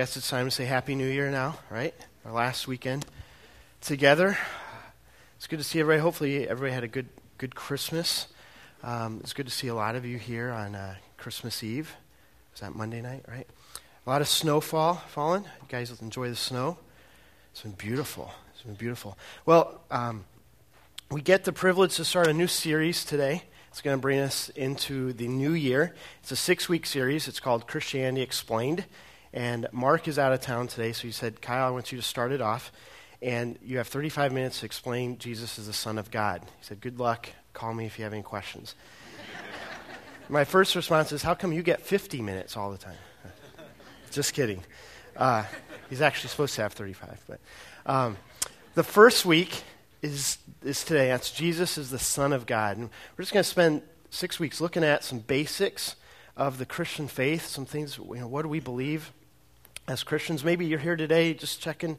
guess it's time to say Happy New Year now, right? Our last weekend together. It's good to see everybody. Hopefully, everybody had a good, good Christmas. Um, it's good to see a lot of you here on uh, Christmas Eve. Is that Monday night, right? A lot of snowfall falling. You guys enjoy the snow. It's been beautiful. It's been beautiful. Well, um, we get the privilege to start a new series today. It's going to bring us into the new year. It's a six week series. It's called Christianity Explained. And Mark is out of town today, so he said, Kyle, I want you to start it off. And you have 35 minutes to explain Jesus is the Son of God. He said, Good luck. Call me if you have any questions. My first response is, How come you get 50 minutes all the time? Just kidding. Uh, he's actually supposed to have 35. But um, the first week is, is today. That's Jesus is the Son of God. And we're just going to spend six weeks looking at some basics of the Christian faith, some things, you know, what do we believe? As Christians. Maybe you're here today just checking,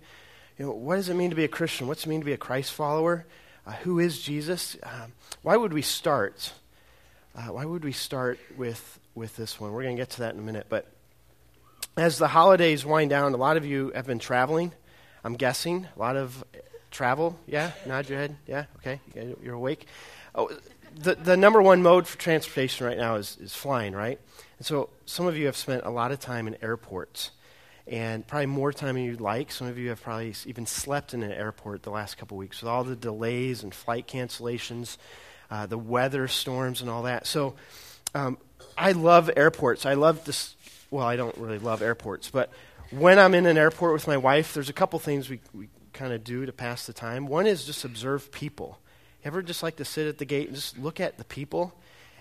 you know, what does it mean to be a Christian? What's it mean to be a Christ follower? Uh, who is Jesus? Um, why would we start? Uh, why would we start with, with this one? We're going to get to that in a minute. But as the holidays wind down, a lot of you have been traveling, I'm guessing. A lot of travel. Yeah? Nod your head. Yeah? Okay. You're awake. Oh, the, the number one mode for transportation right now is, is flying, right? And so some of you have spent a lot of time in airports and probably more time than you'd like. Some of you have probably even slept in an airport the last couple weeks with all the delays and flight cancellations, uh, the weather storms, and all that. So um, I love airports. I love this. Well, I don't really love airports, but when I'm in an airport with my wife, there's a couple things we, we kind of do to pass the time. One is just observe people. Ever just like to sit at the gate and just look at the people?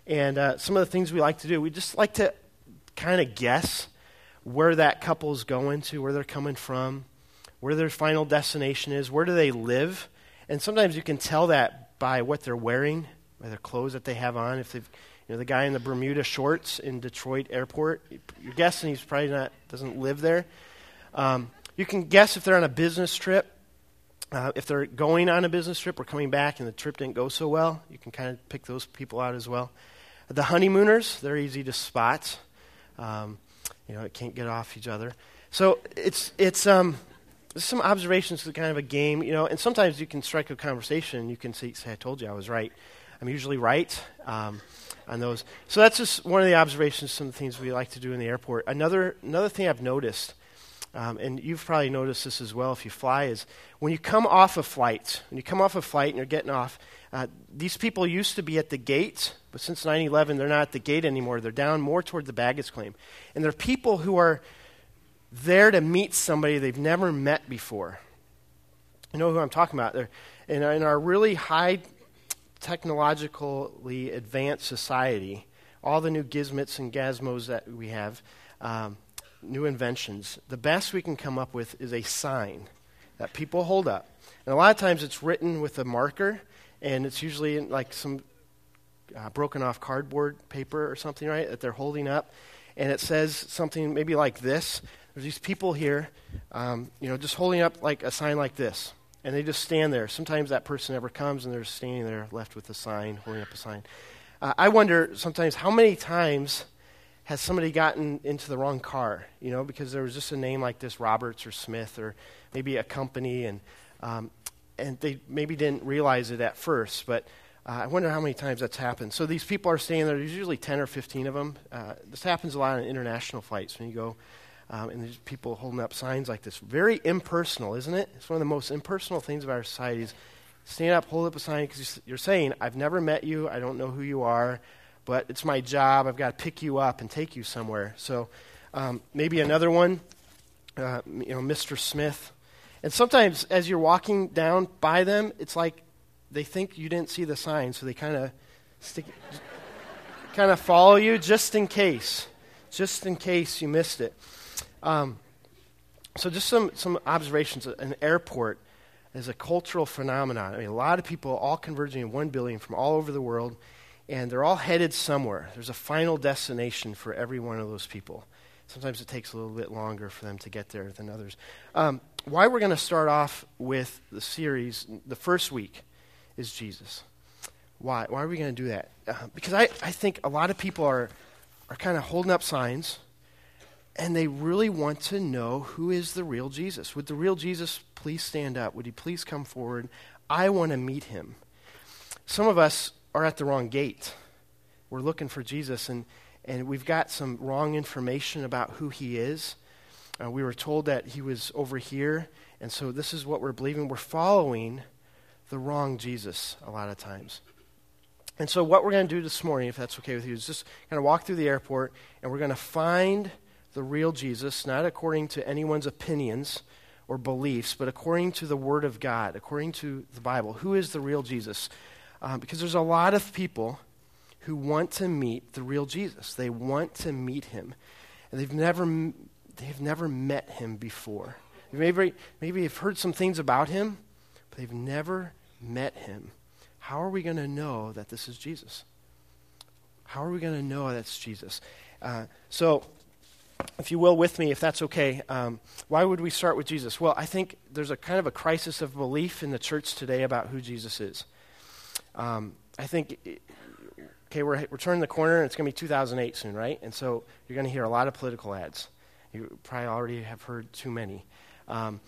And uh, some of the things we like to do, we just like to kind of guess where that couple's going to, where they're coming from, where their final destination is, where do they live. And sometimes you can tell that by what they're wearing, by their clothes that they have on. If they've, you know, the guy in the Bermuda shorts in Detroit Airport, you're guessing he's probably not doesn't live there. Um, you can guess if they're on a business trip. Uh, if they're going on a business trip or coming back and the trip didn't go so well, you can kind of pick those people out as well. The honeymooners, they're easy to spot. Um, you know, it can't get off each other. So it's it's um, some observations to kind of a game, you know, and sometimes you can strike a conversation. You can say, say, "I told you I was right." I'm usually right um, on those. So that's just one of the observations. Some of the things we like to do in the airport. Another another thing I've noticed, um, and you've probably noticed this as well if you fly, is when you come off a flight. When you come off a flight and you're getting off, uh, these people used to be at the gate, but since 9 11, they're not at the gate anymore. They're down more toward the baggage claim. And they're people who are there to meet somebody they've never met before. You know who I'm talking about? They're in, in our really high technologically advanced society, all the new gizmos and gazmos that we have, um, new inventions, the best we can come up with is a sign that people hold up. And a lot of times it's written with a marker and it's usually in like some uh, broken off cardboard paper or something, right, that they're holding up, and it says something maybe like this. There's these people here, um, you know, just holding up like a sign like this, and they just stand there. Sometimes that person never comes, and they're standing there left with a sign, holding up a sign. Uh, I wonder sometimes how many times has somebody gotten into the wrong car, you know, because there was just a name like this, Roberts or Smith, or maybe a company, and um, and they maybe didn't realize it at first, but uh, I wonder how many times that's happened. So these people are staying there. There's usually 10 or 15 of them. Uh, this happens a lot on international flights when you go, um, and there's people holding up signs like this. Very impersonal, isn't it? It's one of the most impersonal things of our society is stand up, hold up a sign because you're saying, I've never met you, I don't know who you are, but it's my job. I've got to pick you up and take you somewhere. So um, maybe another one, uh, you know, Mr. Smith and sometimes as you're walking down by them, it's like they think you didn't see the sign, so they kind of stick, kind of follow you just in case, just in case you missed it. Um, so just some some observations. An airport is a cultural phenomenon. I mean, a lot of people all converging in one building from all over the world, and they're all headed somewhere. There's a final destination for every one of those people. Sometimes it takes a little bit longer for them to get there than others. Um, why we're going to start off with the series, the first week, is Jesus. Why? Why are we going to do that? Uh, because I, I think a lot of people are, are kind of holding up signs, and they really want to know who is the real Jesus. Would the real Jesus please stand up? Would he please come forward? I want to meet him. Some of us are at the wrong gate. We're looking for Jesus, and, and we've got some wrong information about who he is. Uh, we were told that he was over here, and so this is what we're believing. We're following the wrong Jesus a lot of times. And so, what we're going to do this morning, if that's okay with you, is just kind of walk through the airport, and we're going to find the real Jesus, not according to anyone's opinions or beliefs, but according to the Word of God, according to the Bible. Who is the real Jesus? Uh, because there's a lot of people who want to meet the real Jesus. They want to meet him, and they've never they've never met him before. Maybe maybe they've heard some things about him, but they've never met him. How are we going to know that this is Jesus? How are we going to know that's Jesus? Uh, so if you will, with me, if that's okay, um, why would we start with Jesus? Well, I think there's a kind of a crisis of belief in the church today about who Jesus is. Um, I think, okay, we're, we're turning the corner, and it's going to be 2008 soon, right? And so you're going to hear a lot of political ads. You probably already have heard too many. Um,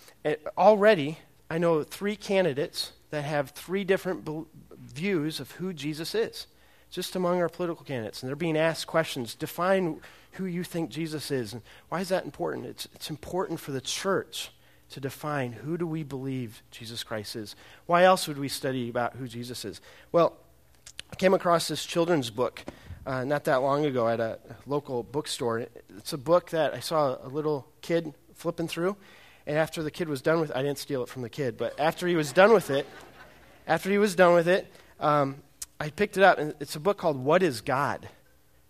already, I know three candidates that have three different be- views of who Jesus is, just among our political candidates. And they're being asked questions define who you think Jesus is. And why is that important? It's, it's important for the church to define who do we believe Jesus Christ is. Why else would we study about who Jesus is? Well, I came across this children's book uh, not that long ago at a local bookstore. It's a book that I saw a little kid flipping through. And after the kid was done with it, I didn't steal it from the kid, but after he was done with it, after he was done with it, um, I picked it up, and it's a book called What is God?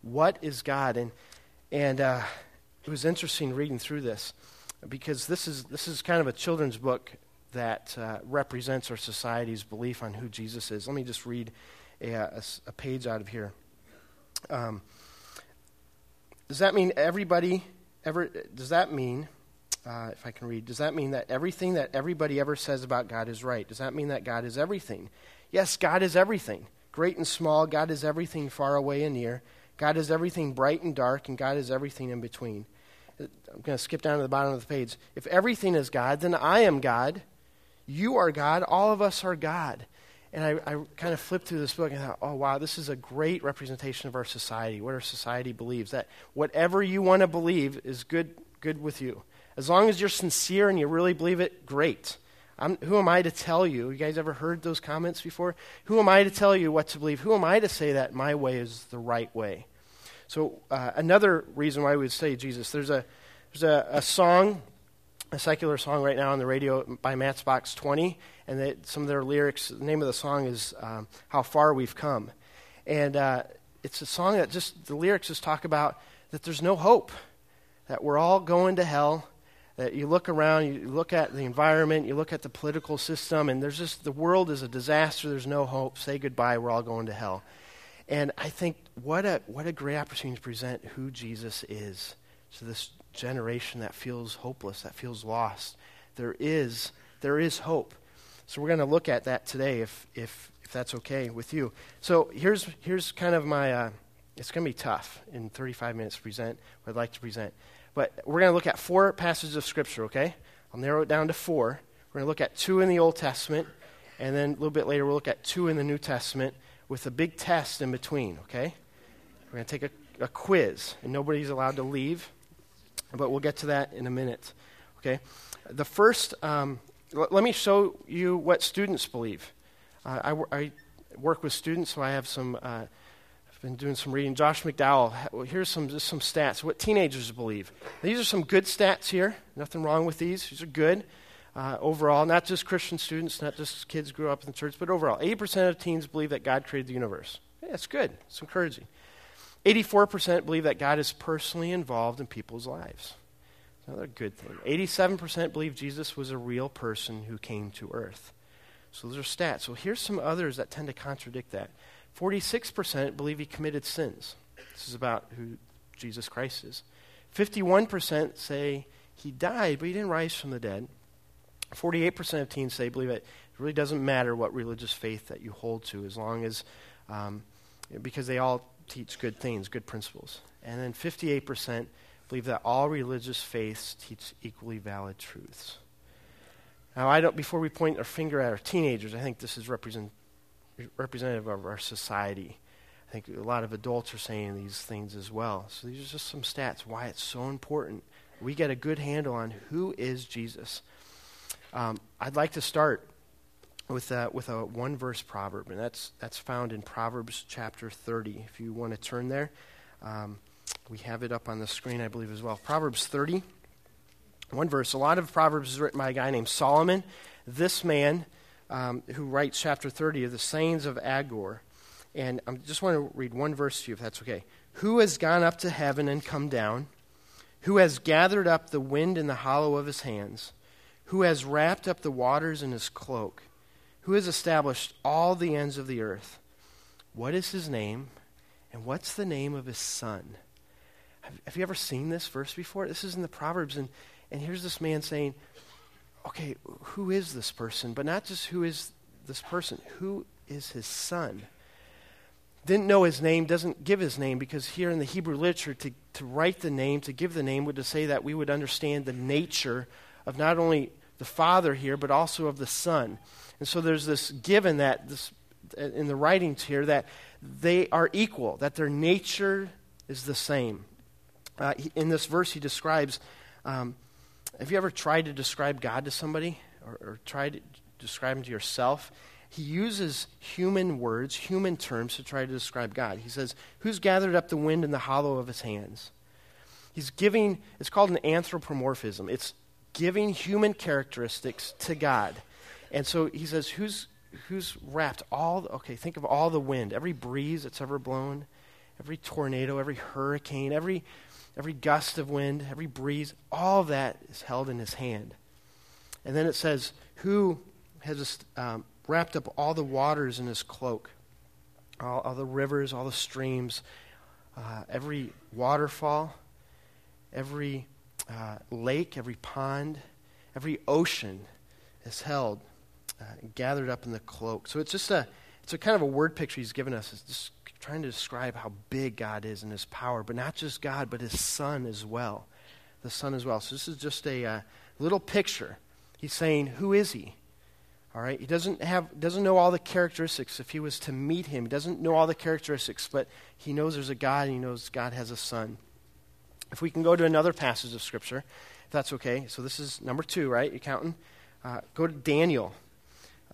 What is God? And and uh, it was interesting reading through this because this is, this is kind of a children's book that uh, represents our society's belief on who Jesus is. Let me just read a, a, a page out of here. Um, does that mean everybody ever, does that mean, uh, if I can read, does that mean that everything that everybody ever says about God is right? Does that mean that God is everything? Yes, God is everything. Great and small, God is everything far away and near. God is everything bright and dark, and God is everything in between. I'm going to skip down to the bottom of the page. If everything is God, then I am God. You are God. All of us are God. And I, I kind of flipped through this book and thought, oh, wow, this is a great representation of our society, what our society believes. That whatever you want to believe is good, good with you. As long as you're sincere and you really believe it, great. I'm, who am I to tell you? You guys ever heard those comments before? Who am I to tell you what to believe? Who am I to say that my way is the right way? So, uh, another reason why we would study Jesus, there's a, there's a, a, song, a secular song right now on the radio by Matchbox 20, and they, some of their lyrics, the name of the song is um, How Far We've Come. And uh, it's a song that just, the lyrics just talk about that there's no hope, that we're all going to hell, that you look around, you look at the environment, you look at the political system, and there's just, the world is a disaster, there's no hope, say goodbye, we're all going to hell. And I think what a, what a great opportunity to present who Jesus is to this generation that feels hopeless, that feels lost. There is, there is hope. So we're going to look at that today if, if, if that's okay with you. So here's, here's kind of my, uh, it's going to be tough in 35 minutes to present what I'd like to present. But we're going to look at four passages of Scripture, okay? I'll narrow it down to four. We're going to look at two in the Old Testament, and then a little bit later we'll look at two in the New Testament with a big test in between, okay? We're going to take a, a quiz, and nobody's allowed to leave, but we'll get to that in a minute, okay? The first, um, l- let me show you what students believe. Uh, I, w- I work with students, so I have some. Uh, I've been doing some reading. Josh McDowell. Here's some just some stats. What teenagers believe. These are some good stats here. Nothing wrong with these. These are good uh, overall, not just Christian students, not just kids grew up in the church, but overall, 80% of teens believe that God created the universe. That's good. It's encouraging. 84% believe that God is personally involved in people's lives. Another good thing. 87% believe Jesus was a real person who came to earth. So those are stats. So here's some others that tend to contradict that. 46% believe he committed sins. This is about who Jesus Christ is. 51% say he died, but he didn't rise from the dead. 48% of teens say believe it really doesn't matter what religious faith that you hold to as long as, um, because they all teach good things, good principles. And then 58% believe that all religious faiths teach equally valid truths. Now, I don't, before we point our finger at our teenagers, I think this is represent, representative of our society. I think a lot of adults are saying these things as well. So these are just some stats why it's so important. We get a good handle on who is Jesus. Um, I'd like to start with a, with a one verse proverb, and that's, that's found in Proverbs chapter 30. If you want to turn there, um, we have it up on the screen, I believe, as well. Proverbs 30, one verse. A lot of Proverbs is written by a guy named Solomon. This man, um, who writes chapter 30 of the sayings of Agur. And I just want to read one verse to you, if that's okay. Who has gone up to heaven and come down? Who has gathered up the wind in the hollow of his hands? Who has wrapped up the waters in his cloak? Who has established all the ends of the earth? What is his name? And what's the name of his son? Have, have you ever seen this verse before? This is in the Proverbs, and, and here's this man saying, okay, who is this person? But not just who is this person, who is his son? Didn't know his name, doesn't give his name, because here in the Hebrew literature, to, to write the name, to give the name, would to say that we would understand the nature of not only the Father here, but also of the Son. And so there's this given that this, in the writings here that they are equal, that their nature is the same. Uh, in this verse, he describes um, have you ever tried to describe God to somebody or, or tried to describe him to yourself? He uses human words, human terms to try to describe God. He says, Who's gathered up the wind in the hollow of his hands? He's giving, it's called an anthropomorphism. It's giving human characteristics to God. And so he says, Who's, who's wrapped all, the, okay, think of all the wind, every breeze that's ever blown, every tornado, every hurricane, every every gust of wind, every breeze, all that is held in his hand. And then it says, Who has um, wrapped up all the waters in his cloak? All, all the rivers, all the streams, uh, every waterfall, every uh, lake, every pond, every ocean is held, uh, gathered up in the cloak. So it's just a, it's a kind of a word picture he's given us. It's just trying to describe how big God is and his power, but not just God, but his Son as well. The Son as well. So this is just a uh, little picture. He's saying, Who is he? All right? He doesn't, have, doesn't know all the characteristics. If he was to meet him, he doesn't know all the characteristics, but he knows there's a God and he knows God has a Son. If we can go to another passage of Scripture, if that's okay. So this is number two, right? You counting? Uh, go to Daniel.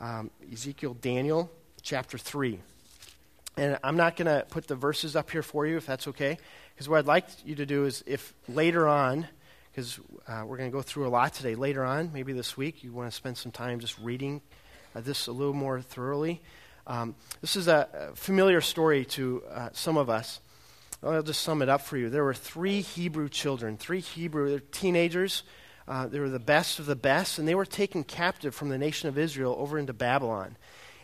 Um, Ezekiel, Daniel, chapter 3. And I'm not going to put the verses up here for you, if that's okay. Because what I'd like you to do is, if later on, because uh, we're going to go through a lot today, later on, maybe this week, you want to spend some time just reading uh, this a little more thoroughly. Um, this is a, a, familiar story to uh, some of us. I'll just sum it up for you. There were three Hebrew children, three Hebrew teenagers. Uh, they were the best of the best, and they were taken captive from the nation of Israel over into Babylon.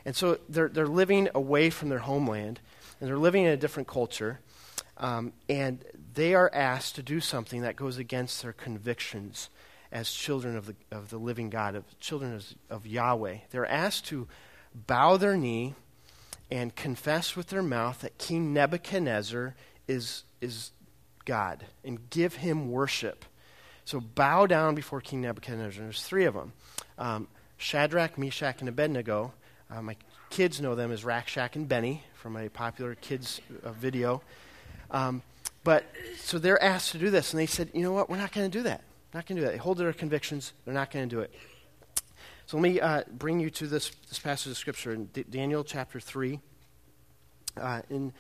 And so they're, they're living away from their homeland, and they're living in a different culture. Um, and they are asked to do something that goes against their convictions as children of the, of the living God, of children of, of Yahweh. They're asked to bow their knee and confess with their mouth that King Nebuchadnezzar is, is God and give him worship. So bow down before King Nebuchadnezzar. There's three of them um, Shadrach, Meshach, and Abednego. Uh, my kids know them as Rack Shack and Benny from a popular kids uh, video. Um, but so they're asked to do this, and they said, you know what, we're not going to do that. Not going to do that. They hold their convictions. They're not going to do it. So let me uh, bring you to this, this passage of Scripture in D- Daniel chapter 3. Uh, in,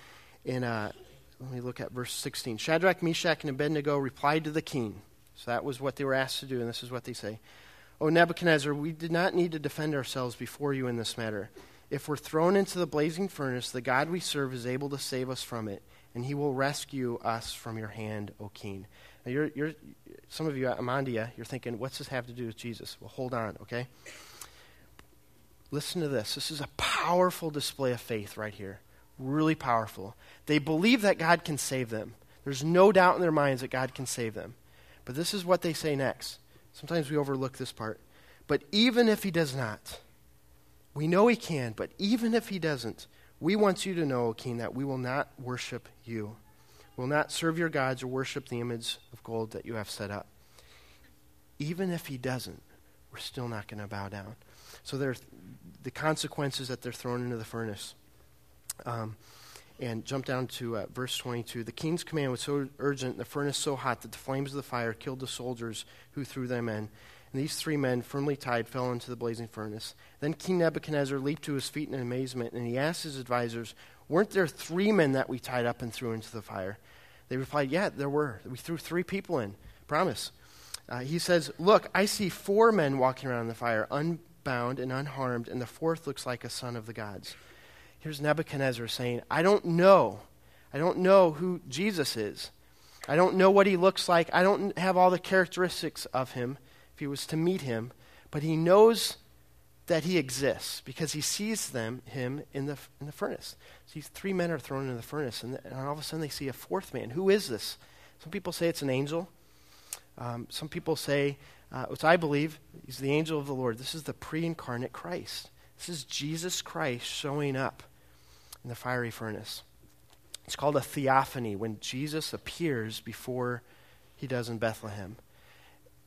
in, uh, let me look at verse 16. Shadrach, Meshach, and Abednego replied to the king. So that was what they were asked to do, and this is what they say. O Nebuchadnezzar, we did not need to defend ourselves before you in this matter. If we're thrown into the blazing furnace, the God we serve is able to save us from it, and he will rescue us from your hand, O king. Now, you're, you're, some of you, at Amandia, you're thinking, what's this have to do with Jesus? Well, hold on, okay? Listen to this. This is a powerful display of faith right here. Really powerful. They believe that God can save them. There's no doubt in their minds that God can save them. But this is what they say next. Sometimes we overlook this part. But even if he does not, we know he can, but even if he doesn't, we want you to know, O king, that we will not worship you. will not serve your gods or worship the image of gold that you have set up. Even if he doesn't, we're still not going to bow down. So there, the consequences that they're thrown into the furnace. Um, and jump down to uh, verse 22. The king's command was so urgent, the furnace so hot that the flames of the fire killed the soldiers who threw them in. And these three men, firmly tied, fell into the blazing furnace. Then King Nebuchadnezzar leaped to his feet in amazement, and he asked his advisers, Weren't there three men that we tied up and threw into the fire? They replied, Yeah, there were. We threw three people in. Promise. Uh, he says, Look, I see four men walking around in the fire, unbound and unharmed, and the fourth looks like a son of the gods. Here's Nebuchadnezzar saying, I don't know. I don't know who Jesus is. I don't know what he looks like. I don't have all the characteristics of him if he was to meet him, but he knows that he exists because he sees them him in the in the furnace. These three men are thrown into the furnace, and, and all of a sudden they see a fourth man. Who is this? Some people say it's an angel. Um, some people say, uh, which I believe, he's the angel of the Lord. This is the pre-incarnate Christ. This is Jesus Christ showing up in the fiery furnace. It's called a theophany when Jesus appears before he does in Bethlehem.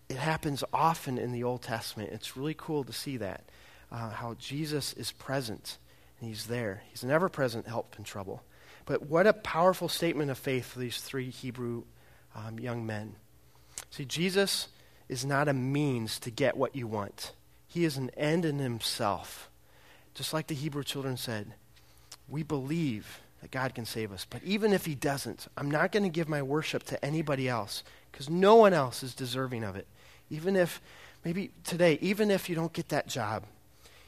It happens often in the Old Testament. It's really cool to see that uh, how Jesus is present and he's there. He's an ever present help in trouble. But what a powerful statement of faith for these three Hebrew um, young men. See, Jesus is not a means to get what you want, He is an end in Himself. Just like the Hebrew children said, we believe that God can save us. But even if He doesn't, I'm not going to give my worship to anybody else because no one else is deserving of it. Even if, maybe today, even if you don't get that job,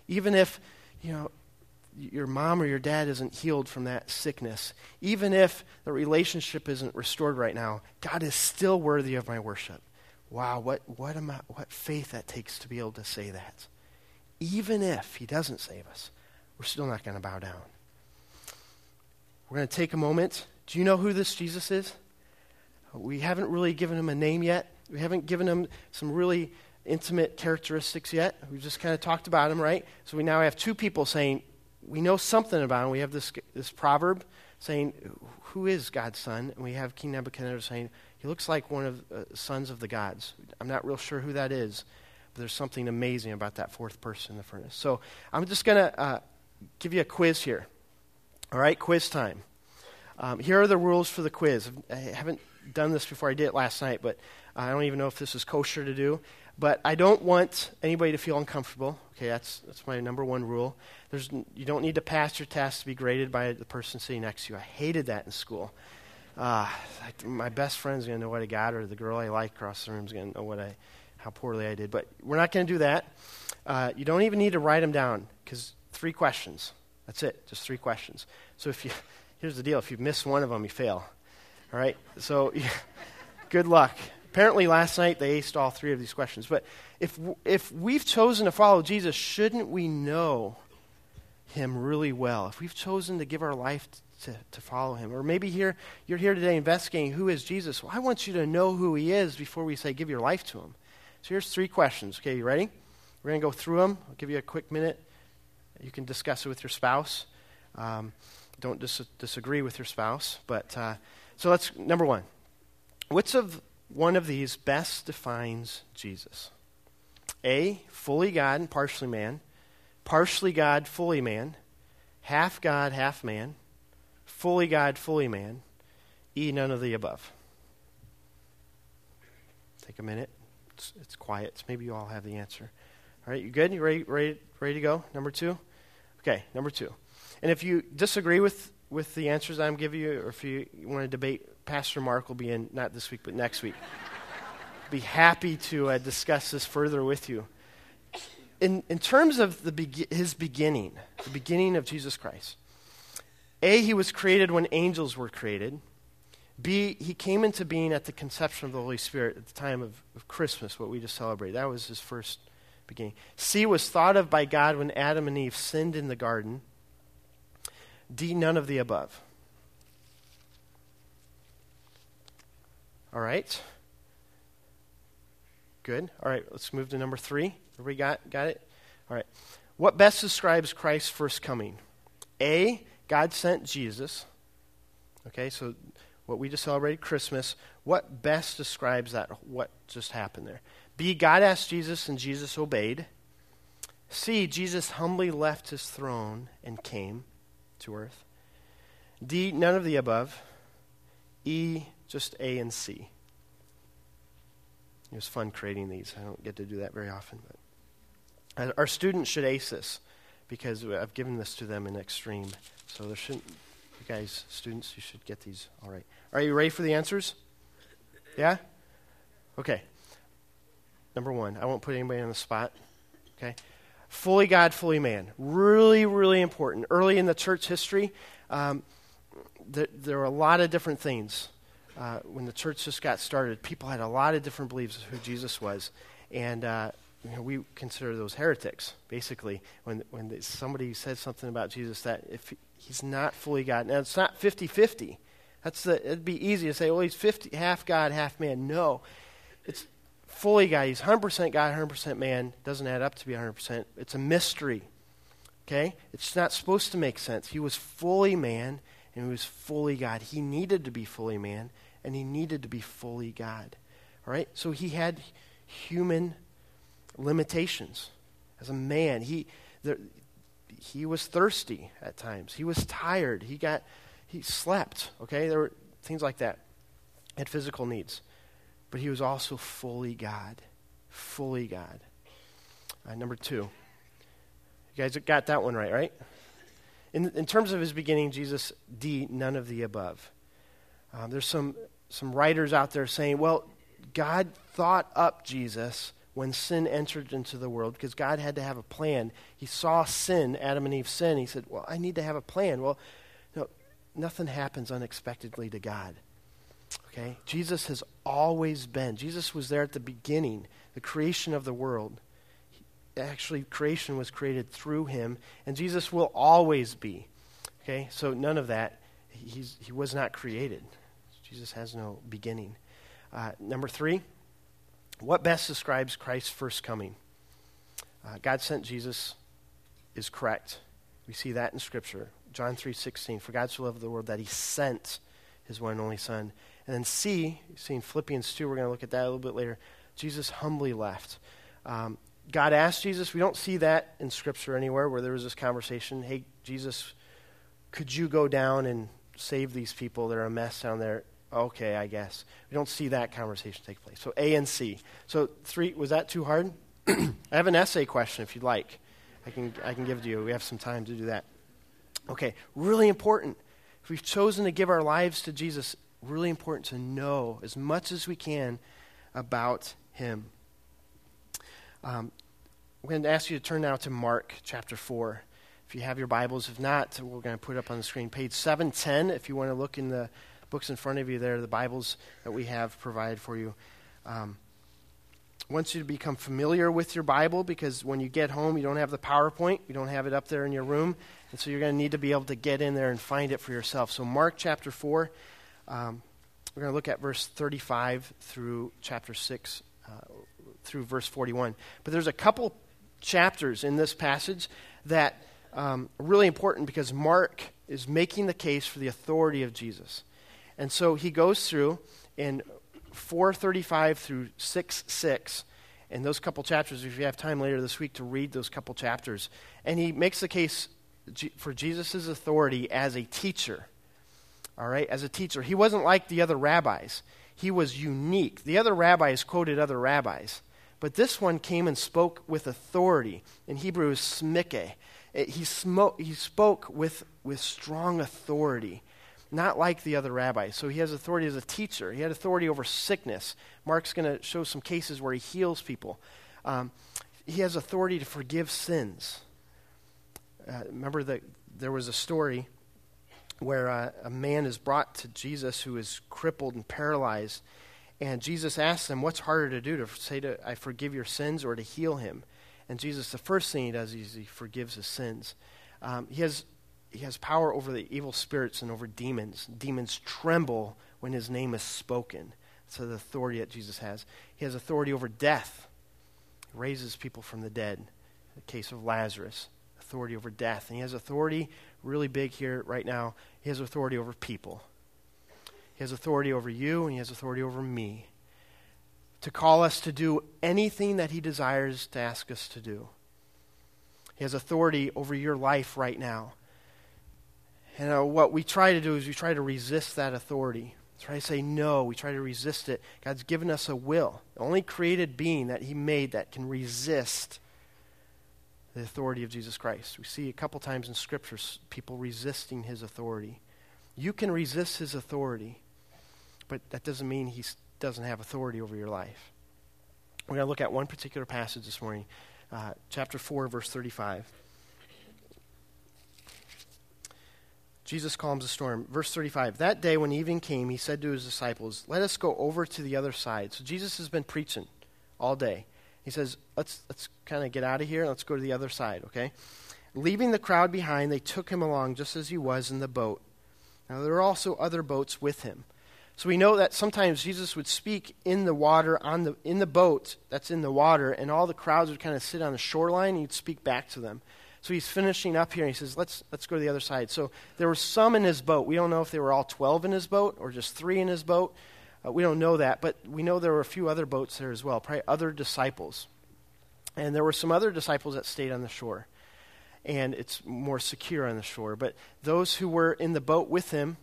even if, you know, your mom or your dad isn't healed from that sickness, even if the relationship isn't restored right now, God is still worthy of my worship. Wow, what, what, am I, what faith that takes to be able to say that. Even if He doesn't save us, we're still not going to bow down. We're going to take a moment. Do you know who this Jesus is? We haven't really given him a name yet. We haven't given him some really intimate characteristics yet. We've just kind of talked about him, right? So we now have two people saying, we know something about him. We have this, this proverb saying, Who is God's son? And we have King Nebuchadnezzar saying, He looks like one of the uh, sons of the gods. I'm not real sure who that is, but there's something amazing about that fourth person in the furnace. So I'm just going to uh, give you a quiz here. All right, quiz time. Um, here are the rules for the quiz. I haven't done this before. I did it last night, but I don't even know if this is kosher to do. But I don't want anybody to feel uncomfortable. Okay, that's, that's my number one rule. There's, you don't need to pass your test to be graded by the person sitting next to you. I hated that in school. Uh, my best friend's going to know what I got, or the girl I like across the room is going to know what I, how poorly I did. But we're not going to do that. Uh, you don't even need to write them down because three questions. That's it, just three questions. So if you, here's the deal: if you miss one of them, you fail. All right. So, good luck. Apparently, last night they aced all three of these questions. But if, if we've chosen to follow Jesus, shouldn't we know him really well? If we've chosen to give our life to, to follow him, or maybe here, you're here today investigating who is Jesus, well, I want you to know who he is before we say give your life to him. So here's three questions. Okay, you ready? We're going to go through them. I'll give you a quick minute. You can discuss it with your spouse. Um, don't dis- disagree with your spouse. But uh, so let's number one. Which of one of these best defines Jesus. A, fully God and partially man, partially God, fully man, half God, half man, fully God, fully man. E, none of the above. Take a minute. It's, it's quiet. Maybe you all have the answer. All right, you good? You ready, ready, ready to go? Number two? Okay, number two. And if you disagree with, with the answers I'm giving you, or if you want to debate Pastor Mark will be in, not this week, but next week. be happy to uh, discuss this further with you. In, in terms of the be- his beginning, the beginning of Jesus Christ, A, he was created when angels were created. B, he came into being at the conception of the Holy Spirit at the time of, of Christmas, what we just celebrated. That was his first beginning. C, was thought of by God when Adam and Eve sinned in the garden. D, none of the above. All right. Good. All right, let's move to number three. Everybody got, got it? All right. What best describes Christ's first coming? A, God sent Jesus. Okay, so what we just celebrated, Christmas, what best describes that, what just happened there? B, God asked Jesus and Jesus obeyed. C, Jesus humbly left his throne and came to earth. D, none of the above. E, just A and C. It was fun creating these. I don't get to do that very often. But our students should ace this because I've given this to them in extreme. So there shouldn't, you guys, students, you should get these all right. Are you ready for the answers? Yeah? Okay. Number one, I won't put anybody on the spot. Okay? Fully God, fully man. Really, really important. Early in the church history, um, there, there were a lot of different things. Uh, when the church just got started, people had a lot of different beliefs of who Jesus was. And uh, you know, we consider those heretics, basically, when, when somebody says something about Jesus that if he's not fully God. Now, it's not 50 50. That's the, it'd be easy to say, well, he's 50, half God, half man. No. It's fully God. He's 100% God, 100% man. Doesn't add up to be 100%. It's a mystery. Okay? It's not supposed to make sense. He was fully man and he was fully God. He needed to be fully man and he needed to be fully God. All right? So he had human limitations. As a man, he, there, he was thirsty at times. He was tired. He got he slept, okay? There were things like that. Had physical needs. But he was also fully God. Fully God. Uh, number two. You guys got that one right, right? In, in terms of his beginning, Jesus, D, none of the above. Um, there's some, some writers out there saying, well, God thought up Jesus when sin entered into the world because God had to have a plan. He saw sin, Adam and Eve sin. He said, Well, I need to have a plan. Well, no, nothing happens unexpectedly to God. Okay? Jesus has always been. Jesus was there at the beginning, the creation of the world. Actually, creation was created through him, and Jesus will always be. Okay? So none of that. He's, he was not created. Jesus has no beginning. Uh, number three, what best describes Christ's first coming? Uh, God sent Jesus is correct. We see that in Scripture. John 3.16, for God so loved the world that he sent his one and only Son. And then C, you see in Philippians 2, we're going to look at that a little bit later, Jesus humbly left. Um, God asked Jesus, we don't see that in Scripture anywhere where there was this conversation, hey, Jesus, could you go down and save these people? They're a mess down there. Okay, I guess. We don't see that conversation take place. So A and C. So three, was that too hard? I have an essay question if you'd like. I can, I can give it to you. We have some time to do that. Okay, really important. If we've chosen to give our lives to Jesus, really important to know as much as we can about him. Um, I'm going to ask you to turn now to Mark chapter 4. If you have your Bibles, if not, we're going to put it up on the screen. Page 710, if you want to look in the books in front of you there, the Bibles that we have provided for you. Um, wants you to become familiar with your Bible because when you get home, you don't have the PowerPoint, you don't have it up there in your room, and so you're going to need to be able to get in there and find it for yourself. So, Mark chapter 4, um, we're going to look at verse 35 through chapter 6, uh, through verse 41. But there's a couple chapters in this passage that um, are really important because Mark is making the case for the authority of Jesus. And so he goes through in 435 through 6 6 and those couple chapters if you have time later this week to read those couple chapters and he makes the case for jesus' authority as a teacher all right as a teacher he wasn't like the other rabbis he was unique the other rabbis quoted other rabbis but this one came and spoke with authority in hebrew is smike he, smoke, he spoke with, with strong authority not like the other rabbis. So he has authority as a teacher. He had authority over sickness. Mark's going to show some cases where he heals people. Um, he has authority to forgive sins. Uh, remember that there was a story where a man is brought to Jesus who is crippled and paralyzed, and Jesus asks him, "What's harder to do, to say to I forgive your sins, or to heal him?" And Jesus, the first thing he does is he forgives his sins. Um, he has he has power over the evil spirits and over demons. Demons tremble when his name is spoken. So the authority that Jesus has. He has authority over death. He raises people from the dead. The case of Lazarus, authority over death. And he has authority, really big here right now, he has authority over people. He has authority over you, and He has authority over me. To call us to do anything that He desires to ask us to do. He has authority over your life right now. And uh, what we try to do is we try to resist that authority. We try to say no. We try to resist it. God's given us a will, the only created being that He made that can resist the authority of Jesus Christ. We see a couple times in scriptures people resisting His authority. You can resist His authority, but that doesn't mean He doesn't have authority over your life. We're going to look at one particular passage this morning, uh, chapter 4, verse 35. Jesus calms the storm. Verse 35 That day when evening came, he said to his disciples, Let us go over to the other side. So Jesus has been preaching all day. He says, Let's, let's kind of get out of here. Let's go to the other side, okay? Leaving the crowd behind, they took him along just as he was in the boat. Now, there were also other boats with him. So we know that sometimes Jesus would speak in the water, on the, in the boat that's in the water, and all the crowds would kind of sit on the shoreline, and he'd speak back to them. So he's finishing up here, and he says, let's, let's go to the other side. So there were some in his boat. We don't know if they were all 12 in his boat or just three in his boat. Uh, we don't know that, but we know there were a few other boats there as well, probably other disciples. And there were some other disciples that stayed on the shore. And it's more secure on the shore. But those who were in the boat with him,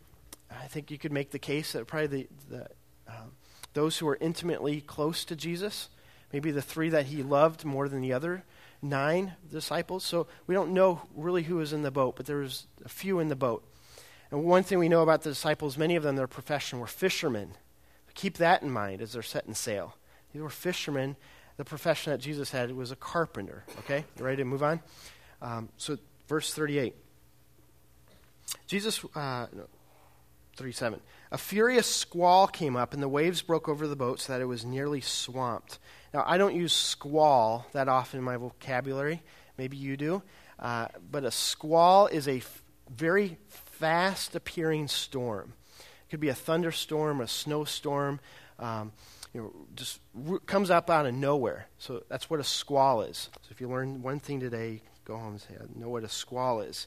I think you could make the case that probably the, the um, those who were intimately close to Jesus, maybe the three that he loved more than the other nine disciples. So we don't know really who was in the boat, but there was a few in the boat. And one thing we know about the disciples, many of them, their profession were fishermen. Keep that in mind as they're setting sail. These were fishermen. The profession that Jesus had was a carpenter. Okay? You ready to move on? Um, so, verse 38. Jesus, uh, no, 37. A furious squall came up, and the waves broke over the boat so that it was nearly swamped. Now, I don't use squall that often in my vocabulary. Maybe you do. Uh, but a squall is a f- very fast appearing storm. Could be a thunderstorm, a snowstorm. Um, you know, just r- comes up out of nowhere. So that's what a squall is. So if you learn one thing today, go home and say, I know what a squall is.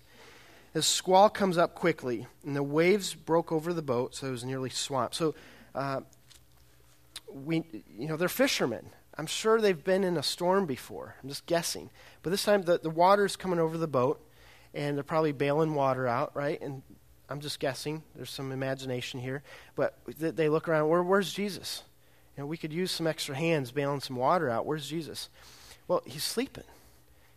The squall comes up quickly, and the waves broke over the boat, so it was nearly swamped. So, uh, we, you know, they're fishermen. I'm sure they've been in a storm before. I'm just guessing. But this time the, the water's coming over the boat, and they're probably bailing water out, right? And I'm just guessing. There's some imagination here. But th- they look around, Where, where's Jesus? You know, we could use some extra hands bailing some water out. Where's Jesus? Well, he's sleeping.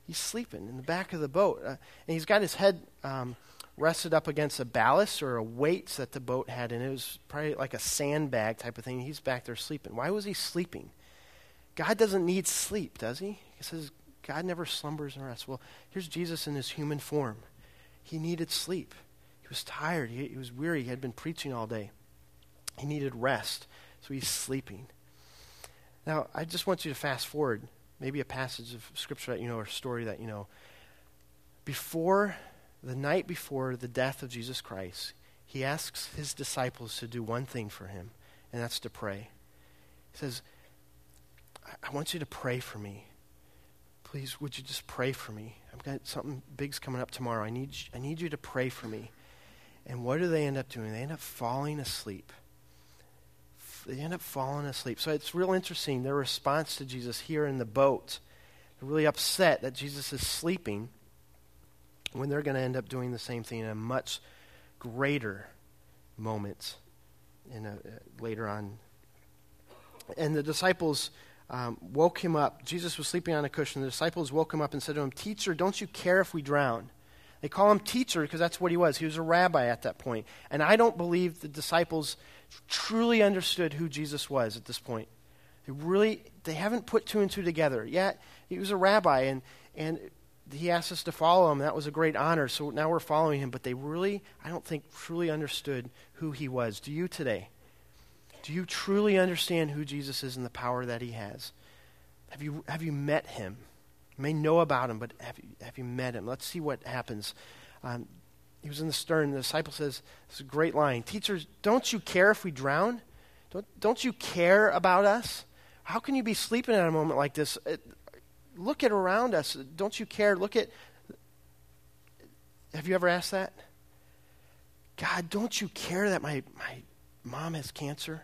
He's sleeping in the back of the boat. Uh, and he's got his head um, rested up against a ballast or a weight that the boat had, and it was probably like a sandbag type of thing. He's back there sleeping. Why was he sleeping? God doesn't need sleep, does he? He says God never slumbers and rests. Well, here's Jesus in his human form. He needed sleep. Was tired. He, he was weary. He had been preaching all day. He needed rest, so he's sleeping. Now, I just want you to fast forward, maybe a passage of scripture that you know or a story that you know. Before the night before the death of Jesus Christ, he asks his disciples to do one thing for him, and that's to pray. He says, I want you to pray for me. Please, would you just pray for me? I've got something big's coming up tomorrow. I need, I need you to pray for me. And what do they end up doing? They end up falling asleep. They end up falling asleep. So it's real interesting, their response to Jesus here in the boat. They're really upset that Jesus is sleeping when they're going to end up doing the same thing in a much greater moment in a, uh, later on. And the disciples um, woke him up. Jesus was sleeping on a cushion. The disciples woke him up and said to him, Teacher, don't you care if we drown? They call him teacher because that's what he was. He was a rabbi at that point. And I don't believe the disciples truly understood who Jesus was at this point. They really they haven't put two and two together. Yet he was a rabbi and and he asked us to follow him. That was a great honor. So now we're following him, but they really I don't think truly understood who he was. Do you today? Do you truly understand who Jesus is and the power that he has? Have you, have you met him? You may know about him, but have you, have you met him? Let's see what happens. Um, he was in the stern. The disciple says, This is a great line. Teachers, don't you care if we drown? Don't, don't you care about us? How can you be sleeping at a moment like this? It, look at around us. Don't you care? Look at. Have you ever asked that? God, don't you care that my, my mom has cancer?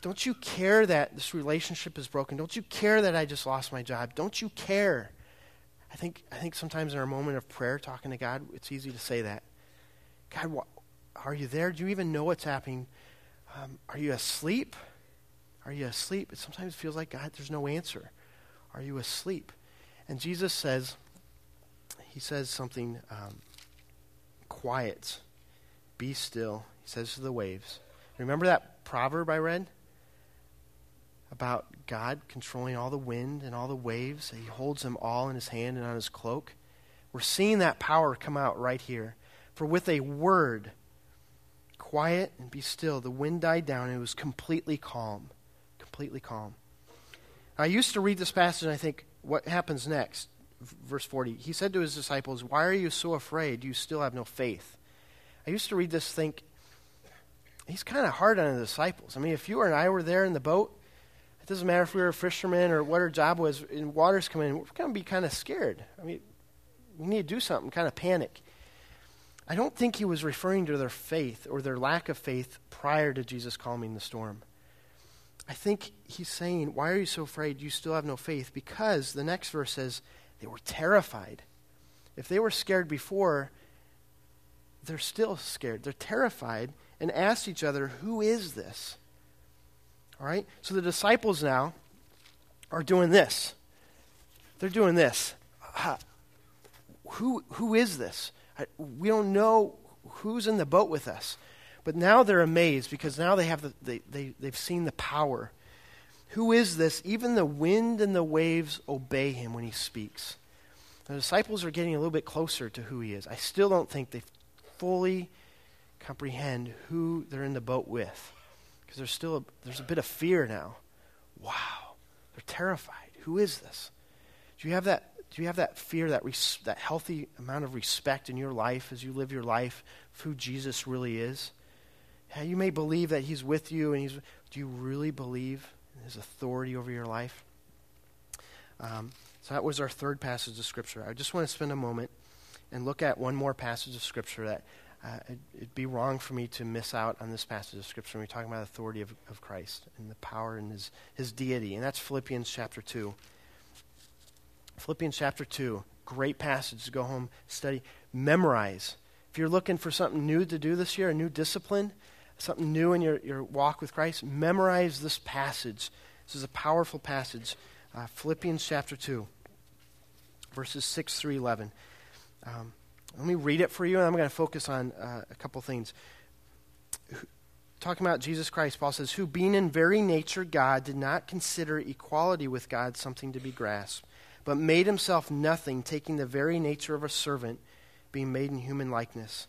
Don't you care that this relationship is broken? Don't you care that I just lost my job? Don't you care? I think, I think sometimes in our moment of prayer, talking to God, it's easy to say that. God, wh- are you there? Do you even know what's happening? Um, are you asleep? Are you asleep? It sometimes feels like, God, there's no answer. Are you asleep? And Jesus says, He says something um, quiet. Be still. He says to the waves. Remember that proverb I read? About God controlling all the wind and all the waves. He holds them all in his hand and on his cloak. We're seeing that power come out right here. For with a word, quiet and be still, the wind died down and it was completely calm. Completely calm. I used to read this passage and I think, what happens next? Verse 40. He said to his disciples, Why are you so afraid? You still have no faith. I used to read this, think, he's kind of hard on the disciples. I mean, if you and I were there in the boat, it doesn't matter if we were fishermen or what our job was, and water's coming in, we're going to be kind of scared. I mean, we need to do something, kind of panic. I don't think he was referring to their faith or their lack of faith prior to Jesus calming the storm. I think he's saying, Why are you so afraid? You still have no faith. Because the next verse says, They were terrified. If they were scared before, they're still scared. They're terrified and asked each other, Who is this? All right? So the disciples now are doing this. They're doing this. Uh, who, who is this? I, we don't know who's in the boat with us. But now they're amazed because now they have the, they, they, they've seen the power. Who is this? Even the wind and the waves obey him when he speaks. The disciples are getting a little bit closer to who he is. I still don't think they fully comprehend who they're in the boat with because there's still a, there's a bit of fear now. Wow, they're terrified. Who is this? Do you have that? Do you have that fear, that res- that healthy amount of respect in your life as you live your life of who Jesus really is? Yeah, you may believe that He's with you, and He's. Do you really believe in His authority over your life? Um, so that was our third passage of Scripture. I just want to spend a moment and look at one more passage of Scripture that uh, it, would be wrong for me to miss out on this passage of Scripture when we're talking about the authority of, of Christ and the power and his, his deity. And that's Philippians chapter 2. Philippians chapter 2. Great passage to go home, study, memorize. If you're looking for something new to do this year, a new discipline, something new in your, your walk with Christ, memorize this passage. This is a powerful passage. Uh, Philippians chapter 2, verses 6 through 11. Um, let me read it for you, and I'm going to focus on uh, a couple things. Talking about Jesus Christ, Paul says, Who, being in very nature God, did not consider equality with God something to be grasped, but made himself nothing, taking the very nature of a servant, being made in human likeness.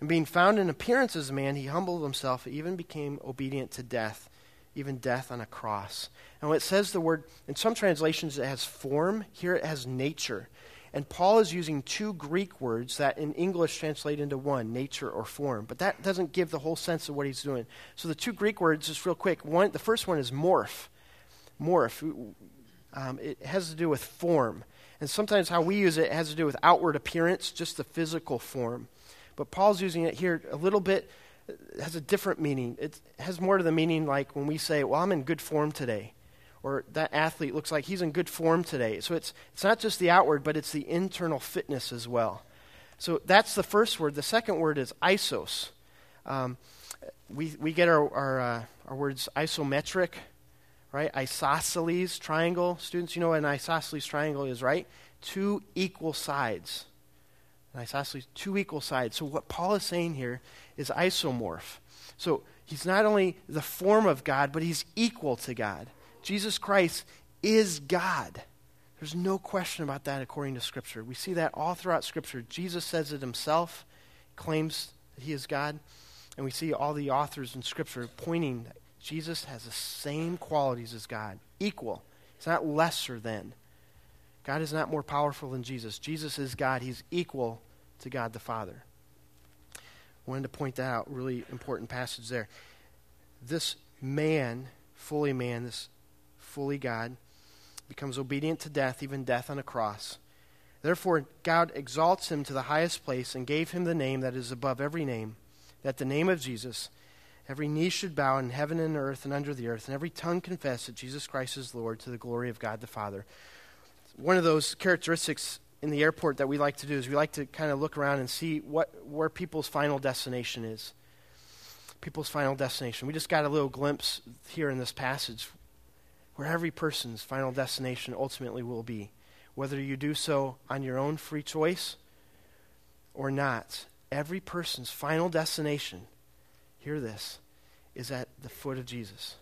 And being found in appearance as a man, he humbled himself, even became obedient to death, even death on a cross. And when it says the word, in some translations it has form, here it has nature. And Paul is using two Greek words that in English translate into one, nature or form. But that doesn't give the whole sense of what he's doing. So the two Greek words, just real quick, one, the first one is morph. Morph. Um, it has to do with form. And sometimes how we use it has to do with outward appearance, just the physical form. But Paul's using it here a little bit, it has a different meaning. It has more to the meaning like when we say, well, I'm in good form today. Or that athlete looks like he's in good form today. So it's, it's not just the outward, but it's the internal fitness as well. So that's the first word. The second word is isos. Um, we, we get our, our, uh, our words isometric, right? Isosceles triangle. Students, you know what an isosceles triangle is, right? Two equal sides. An isosceles, two equal sides. So what Paul is saying here is isomorph. So he's not only the form of God, but he's equal to God. Jesus Christ is God. There's no question about that according to Scripture. We see that all throughout Scripture. Jesus says it himself, claims that he is God. And we see all the authors in Scripture pointing that Jesus has the same qualities as God, equal. He's not lesser than. God is not more powerful than Jesus. Jesus is God. He's equal to God the Father. I wanted to point that out. Really important passage there. This man, fully man, this fully God, becomes obedient to death, even death on a cross. Therefore, God exalts him to the highest place and gave him the name that is above every name, that the name of Jesus Every knee should bow in heaven and earth and under the earth, and every tongue confess that Jesus Christ is Lord to the glory of God the Father. One of those characteristics in the airport that we like to do is we like to kind of look around and see what where people's final destination is. People's final destination. We just got a little glimpse here in this passage where every person's final destination ultimately will be. Whether you do so on your own free choice or not, every person's final destination, hear this, is at the foot of Jesus.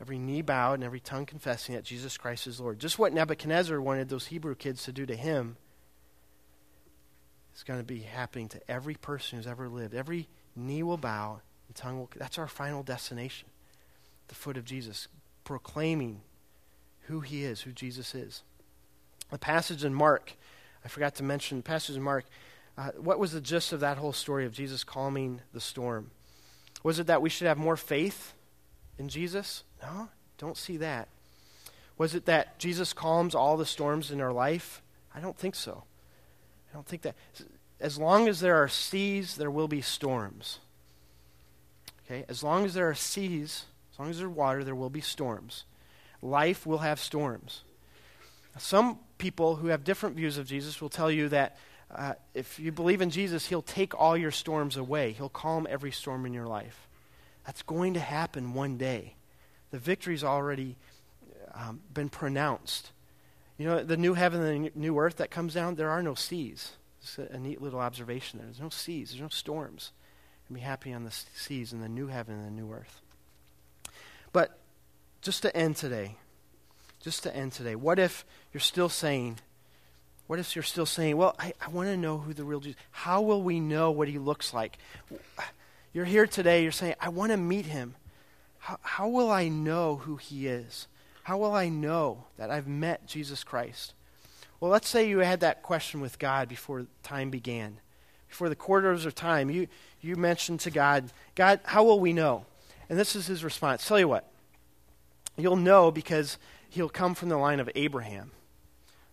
Every knee bowed and every tongue confessing that Jesus Christ is Lord. Just what Nebuchadnezzar wanted those Hebrew kids to do to him is going to be happening to every person who's ever lived. Every knee will bow and tongue will. That's our final destination. The foot of Jesus, proclaiming who he is, who Jesus is. The passage in Mark, I forgot to mention, the passage in Mark, uh, what was the gist of that whole story of Jesus calming the storm? Was it that we should have more faith in Jesus? No, don't see that. Was it that Jesus calms all the storms in our life? I don't think so. I don't think that. As long as there are seas, there will be storms. Okay? As long as there are seas, as long as there's water, there will be storms. Life will have storms. Some people who have different views of Jesus will tell you that uh, if you believe in Jesus, He'll take all your storms away. He'll calm every storm in your life. That's going to happen one day. The victory's already um, been pronounced. You know, the new heaven and the new earth that comes down, there are no seas. It's a, a neat little observation there. There's no seas, there's no storms. And be happy on the seas in the new heaven and the new earth. But just to end today, just to end today, what if you're still saying, what if you're still saying, well, I, I want to know who the real Jesus How will we know what he looks like? You're here today, you're saying, I want to meet him. How, how will I know who he is? How will I know that I've met Jesus Christ? Well, let's say you had that question with God before time began. Before the quarters of time, you, you mentioned to God, God, how will we know? And this is his response. Tell you what, you'll know because he'll come from the line of Abraham.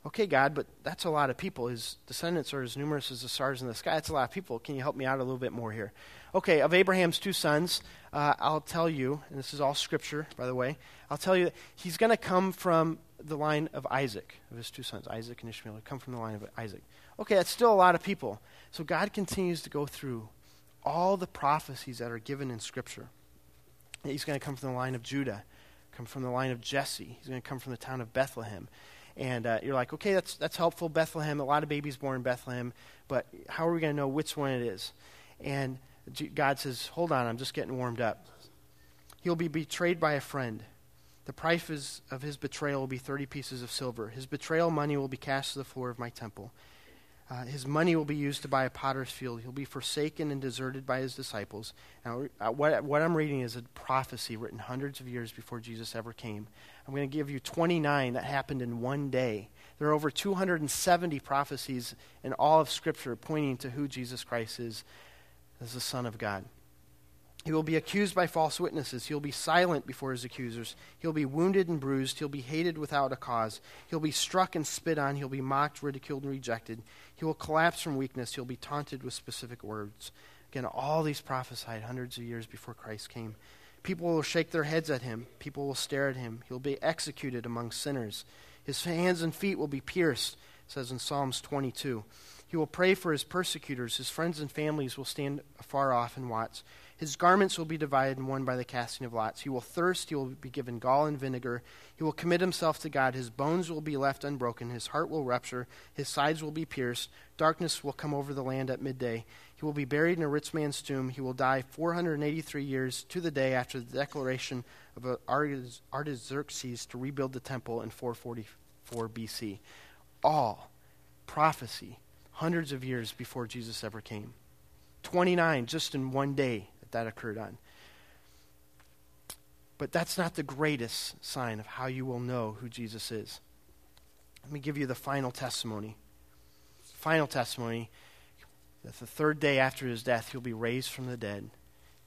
Okay, God, but that's a lot of people. His descendants are as numerous as the stars in the sky. That's a lot of people. Can you help me out a little bit more here? Okay, of Abraham's two sons, uh, I'll tell you, and this is all scripture, by the way, I'll tell you that he's going to come from the line of Isaac, of his two sons, Isaac and Ishmael. come from the line of Isaac. Okay, that's still a lot of people. So God continues to go through all the prophecies that are given in Scripture. He's going to come from the line of Judah, come from the line of Jesse. He's going to come from the town of Bethlehem. And uh, you're like, okay, that's, that's helpful. Bethlehem, a lot of babies born in Bethlehem, but how are we going to know which one it is? And God says, hold on, I'm just getting warmed up. He'll be betrayed by a friend. The price of his betrayal will be 30 pieces of silver. His betrayal money will be cast to the floor of my temple. Uh, his money will be used to buy a potter's field. He'll be forsaken and deserted by his disciples. Now, uh, what, what I'm reading is a prophecy written hundreds of years before Jesus ever came. I'm going to give you 29 that happened in one day. There are over 270 prophecies in all of Scripture pointing to who Jesus Christ is as the Son of God. He will be accused by false witnesses. He'll be silent before his accusers. He'll be wounded and bruised. He'll be hated without a cause. He'll be struck and spit on. He'll be mocked, ridiculed, and rejected. He will collapse from weakness. He'll be taunted with specific words. Again, all these prophesied hundreds of years before Christ came. People will shake their heads at him. People will stare at him. He'll be executed among sinners. His hands and feet will be pierced, says in Psalms 22. He will pray for his persecutors. His friends and families will stand afar off and watch. His garments will be divided and worn by the casting of lots. He will thirst. He will be given gall and vinegar. He will commit himself to God. His bones will be left unbroken. His heart will rupture. His sides will be pierced. Darkness will come over the land at midday. He will be buried in a rich man's tomb. He will die 483 years to the day after the declaration of Artaxerxes to rebuild the temple in 444 BC. All prophecy, hundreds of years before Jesus ever came. 29 just in one day that that occurred on. But that's not the greatest sign of how you will know who Jesus is. Let me give you the final testimony. Final testimony that the third day after his death, he'll be raised from the dead.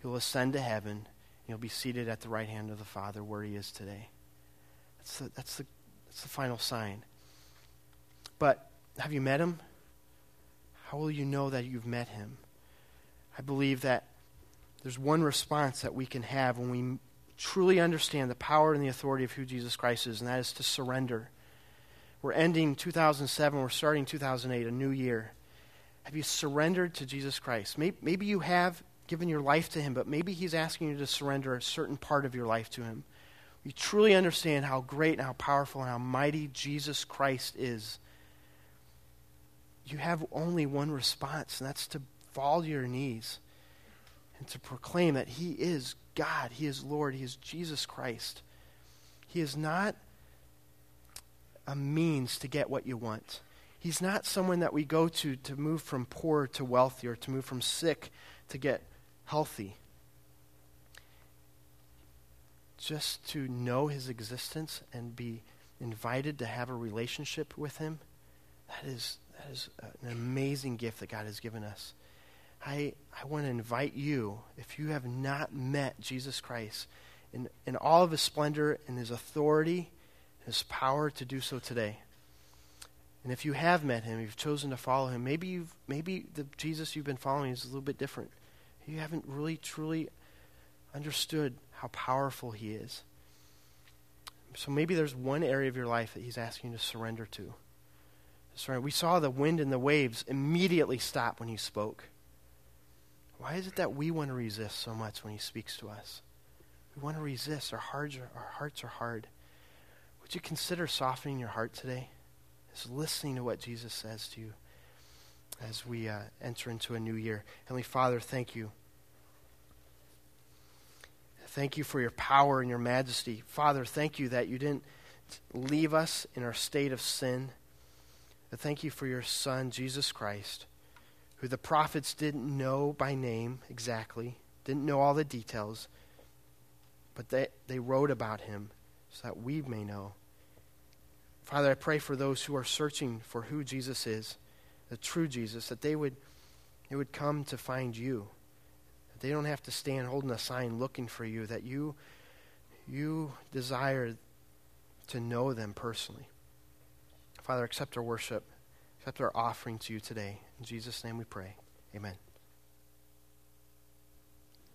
He'll ascend to heaven. And he'll be seated at the right hand of the Father where he is today. That's the, that's the, that's the final sign. But have you met him? How will you know that you've met him? I believe that there's one response that we can have when we truly understand the power and the authority of who Jesus Christ is, and that is to surrender. We're ending 2007, we're starting 2008, a new year. Have you surrendered to Jesus Christ? Maybe, you have given your life to Him, but maybe He's asking you to surrender a certain part of your life to Him. You truly understand how great and how powerful and how mighty Jesus Christ is. You have only one response, and that's to fall to your knees and to proclaim that He is God, He is Lord, He is Jesus Christ. He is not a means to get what you want. He's not someone that we go to to move from poor to wealthy or to move from sick to get healthy. Just to know his existence and be invited to have a relationship with him, that is, that is an amazing gift that God has given us. I, I want to invite you, if you have not met Jesus Christ in, in all of his splendor and his authority, his power to do so today. And if you have met him, you've chosen to follow him, maybe you've maybe the Jesus you've been following is a little bit different. You haven't really truly understood how powerful he is. So maybe there's one area of your life that he's asking you to surrender to. Surrender. We saw the wind and the waves immediately stop when he spoke. Why is it that we want to resist so much when he speaks to us? We want to resist. Our hearts are, our hearts are hard. Would you consider softening your heart today? Just listening to what Jesus says to you as we uh, enter into a new year. Heavenly Father, thank you. Thank you for your power and your majesty. Father, thank you that you didn't leave us in our state of sin. thank you for your Son, Jesus Christ, who the prophets didn't know by name exactly, didn't know all the details, but they, they wrote about him so that we may know. Father, I pray for those who are searching for who Jesus is, the true Jesus, that they would, they would come to find you. That they don't have to stand holding a sign looking for you, that you, you desire to know them personally. Father, accept our worship, accept our offering to you today. In Jesus' name we pray. Amen.